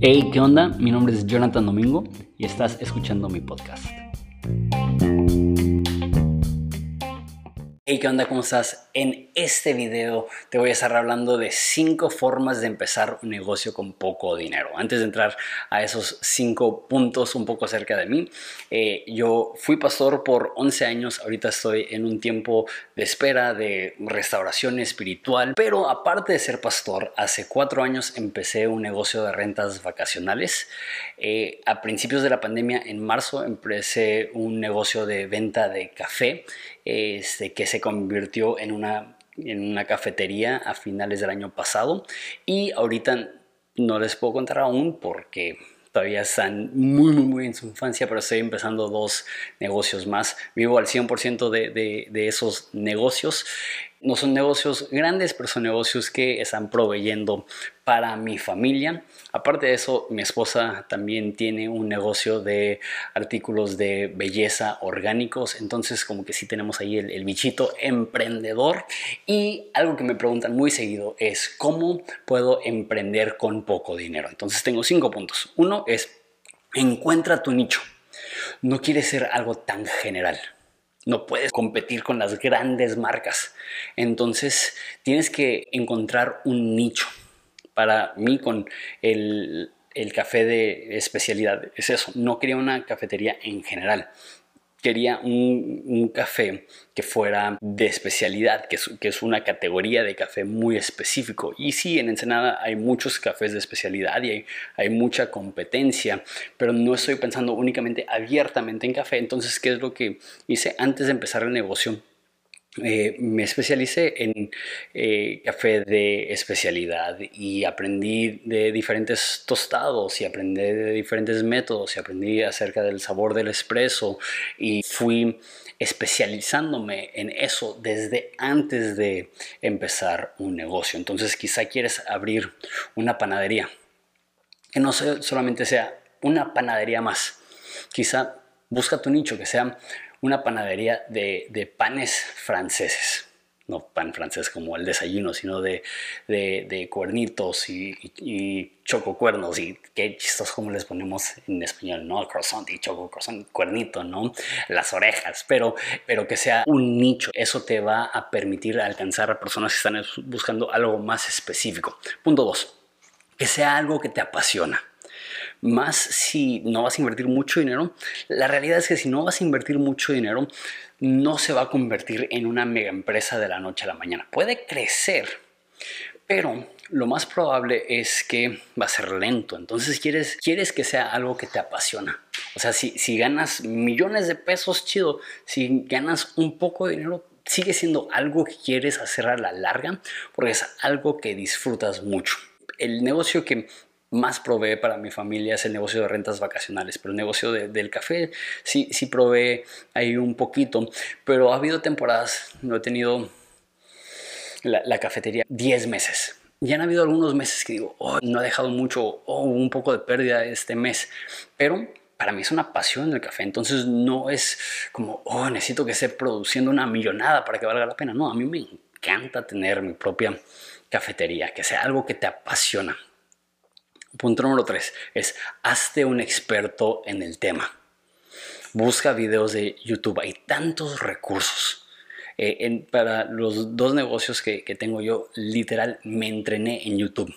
Hey, ¿qué onda? Mi nombre es Jonathan Domingo y estás escuchando mi podcast. Hey, ¿qué onda? ¿Cómo estás? En este video te voy a estar hablando de 5 formas de empezar un negocio con poco dinero. Antes de entrar a esos 5 puntos un poco acerca de mí, eh, yo fui pastor por 11 años, ahorita estoy en un tiempo de espera de restauración espiritual, pero aparte de ser pastor, hace 4 años empecé un negocio de rentas vacacionales. Eh, a principios de la pandemia, en marzo, empecé un negocio de venta de café este, que se convirtió en una, en una cafetería a finales del año pasado y ahorita no les puedo contar aún porque todavía están muy, muy, muy en su infancia, pero estoy empezando dos negocios más. Vivo al 100% de, de, de esos negocios no son negocios grandes, pero son negocios que están proveyendo para mi familia. Aparte de eso, mi esposa también tiene un negocio de artículos de belleza orgánicos. Entonces, como que sí tenemos ahí el, bichito emprendedor. Y algo que me preguntan muy seguido es cómo puedo emprender con poco dinero. Entonces, tengo cinco puntos. Uno es encuentra tu nicho. No quieres ser algo tan general. No puedes competir con las grandes marcas. Entonces tienes que encontrar un nicho. Para mí con el, café de especialidad es eso. No quería una cafetería en general quería un, café que fuera de especialidad, que es, una categoría de café muy específico. Y sí, en Ensenada hay muchos cafés de especialidad y hay mucha competencia, pero no estoy pensando únicamente abiertamente en café. Entonces, ¿qué es lo que hice antes de empezar el negocio? Eh, me especialicé en eh, café de especialidad y aprendí de diferentes tostados y aprendí de diferentes métodos y aprendí acerca del sabor del espresso y fui especializándome en eso desde antes de empezar un negocio. Entonces quizá quieres abrir una panadería, que no solamente sea una panadería más, quizá busca tu nicho, que sea una panadería de, panes franceses. No pan francés como el desayuno, sino de, cuernitos y, y, chococuernos. Y qué chistos como les ponemos en español, ¿no? Croissant y choco croissant, cuernito, ¿no? Las orejas, pero, pero que sea un nicho. Eso te va a permitir alcanzar a personas que están buscando algo más específico. Punto dos, que sea algo que te apasiona más si no vas a invertir mucho dinero. La realidad es que si no vas a invertir mucho dinero, no se va a convertir en una mega empresa de la noche a la mañana. Puede crecer, pero lo más probable es que va a ser lento. Entonces quieres, quieres que sea algo que te apasiona. O sea, si, si ganas millones de pesos, chido. Si ganas un poco de dinero, sigue siendo algo que quieres hacer a la larga porque es algo que disfrutas mucho. El negocio que más provee para mi familia es el negocio de rentas vacacionales, pero el negocio del café sí, sí provee ahí un poquito, pero ha habido temporadas, no he tenido la, cafetería 10 meses. Ya han habido algunos meses que digo, oh, no ha dejado mucho, o oh, un poco de pérdida este mes, pero para mí es una pasión el café, entonces no es como, oh, necesito que esté produciendo una millonada para que valga la pena. No, a mí me encanta tener mi propia cafetería, que sea algo que te apasiona. Punto número tres es hazte un experto en el tema. Busca videos de YouTube. Hay tantos recursos. Eh, para los dos negocios que, que tengo yo, literal, me entrené en YouTube.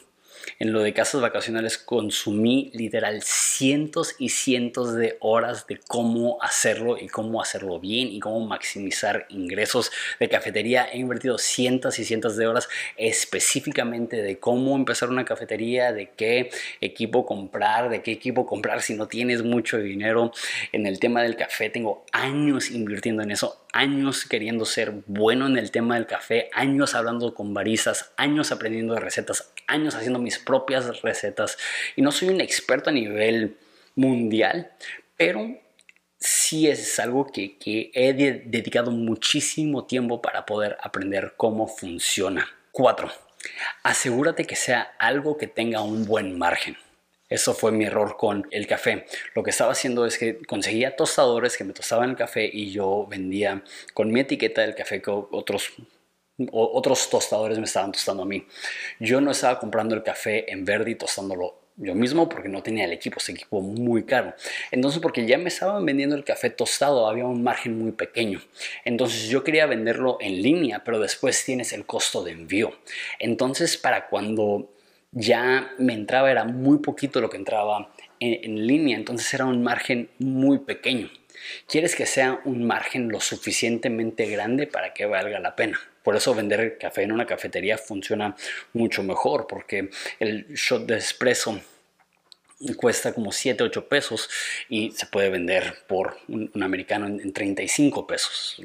En lo de casas vacacionales consumí literal cientos y cientos de horas de cómo hacerlo y cómo hacerlo bien y cómo maximizar ingresos de cafetería. He invertido cientos y cientos de horas específicamente de cómo empezar una cafetería, de qué equipo comprar, de qué equipo comprar si no tienes mucho dinero. En el tema del café tengo años invirtiendo en eso años queriendo ser bueno en el tema del café, años hablando con baristas, años aprendiendo de recetas, años haciendo mis propias recetas. Y no soy un experto a nivel mundial, pero sí es algo que, he dedicado muchísimo tiempo para poder aprender cómo funciona. 4. Asegúrate que sea algo que tenga un buen margen. Eso fue mi error con el café. Lo que estaba haciendo es que conseguía tostadores que me tostaban el café y yo vendía con mi etiqueta del café que otros otros tostadores me estaban tostando a mí. Yo no estaba comprando el café en verde y tostándolo yo mismo porque no tenía el equipo, ese equipo muy caro. Entonces, porque ya me estaban vendiendo el café tostado, había un margen muy pequeño. Entonces, yo quería venderlo en línea, pero después tienes el costo de envío. Entonces, para cuando ya me entraba, era muy poquito lo que entraba en, línea, entonces era un margen muy pequeño. Quieres que sea un margen lo suficientemente grande para que valga la pena. Por eso vender café en una cafetería funciona mucho mejor, porque el shot de espresso cuesta como 7, 8 pesos y se puede vender por un, americano en 35 pesos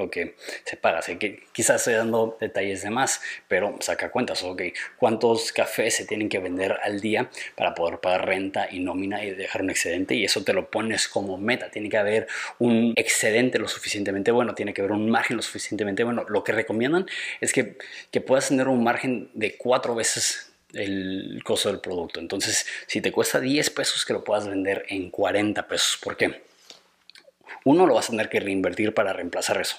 lo que se paga. Así que quizás estoy dando detalles de más, pero saca cuentas, ok, cuántos cafés se tienen que vender al día para poder pagar renta y nómina y dejar un excedente y eso te lo pones como meta. Tiene que haber un excedente lo suficientemente bueno, tiene que haber un margen lo suficientemente bueno. Lo que recomiendan es que, que puedas tener un margen de cuatro veces el costo del producto. Entonces, si te cuesta 10 pesos, que lo puedas vender en 40 pesos. ¿Por qué? Uno, lo vas a tener que reinvertir para reemplazar eso.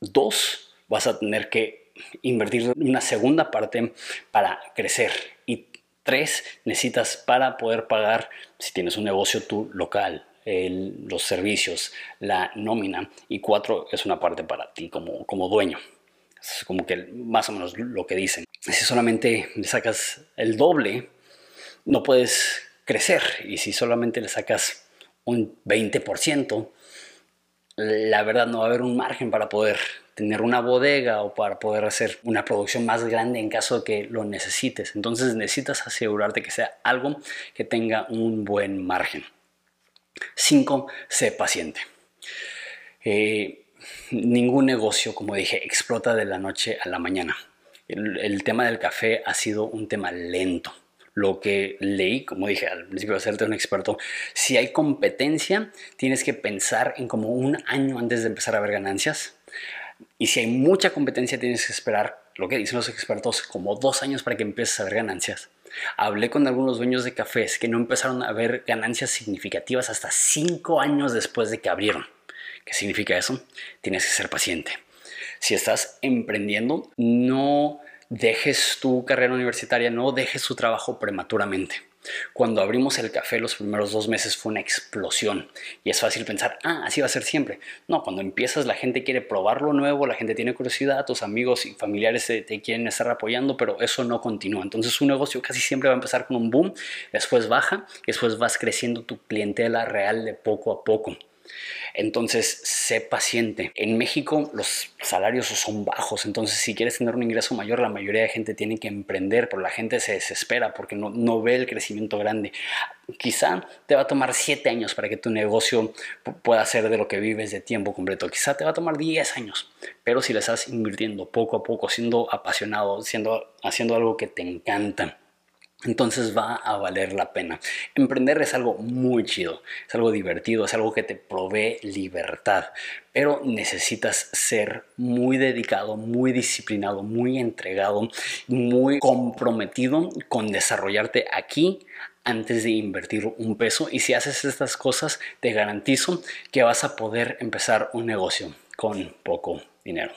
Dos, vas a tener que invertir una segunda parte para crecer. Y tres, necesitas para poder pagar, si tienes un negocio tu local, los servicios, la nómina. Y cuatro, es una parte para ti como, como dueño. Es como que más o menos lo que dicen. Si solamente le sacas el doble, no puedes crecer. Y si solamente le sacas un 20%, la verdad no va a haber un margen para poder tener una bodega o para poder hacer una producción más grande en caso de que lo necesites. Entonces necesitas asegurarte que sea algo que tenga un buen margen. 5. Sé paciente. Eh, ningún negocio, como dije, explota de la noche a la mañana. el tema del café ha sido un tema lento lo que leí, como dije al principio de hacerte un experto, si hay competencia, tienes que pensar en como un año antes de empezar a ver ganancias. Y si hay mucha competencia, tienes que esperar, lo que dicen los expertos, como dos años para que empieces a ver ganancias. Hablé con algunos dueños de cafés que no empezaron a ver ganancias significativas hasta cinco años después de que abrieron. ¿Qué significa eso? Tienes que ser paciente. Si estás emprendiendo, no dejes tu carrera universitaria, no dejes tu trabajo prematuramente. Cuando abrimos el café los primeros dos meses fue una explosión y es fácil pensar, ah, así va a ser siempre. No, cuando empiezas la gente quiere probar lo nuevo, la gente tiene curiosidad, tus amigos y familiares te, te quieren estar apoyando, pero eso no continúa. Entonces un negocio casi siempre va a empezar con un boom, después baja, después vas creciendo tu clientela real de poco a poco. Entonces, sé paciente. En México los salarios son bajos, entonces si quieres tener un ingreso mayor, la mayoría de gente tiene que emprender, pero la gente se desespera porque no, ve el crecimiento grande. Quizá te va a tomar 7 años para que tu negocio pueda ser de lo que vives de tiempo completo. Quizá te va a tomar 10 años, pero si le estás invirtiendo poco a poco, siendo apasionado, siendo, haciendo algo que te encanta entonces va a valer la pena. Emprender es algo muy chido, es algo divertido, es algo que te provee libertad, pero necesitas ser muy dedicado, muy disciplinado, muy entregado, muy comprometido con desarrollarte aquí antes de invertir un peso y si haces estas cosas te garantizo que vas a poder empezar un negocio con poco dinero.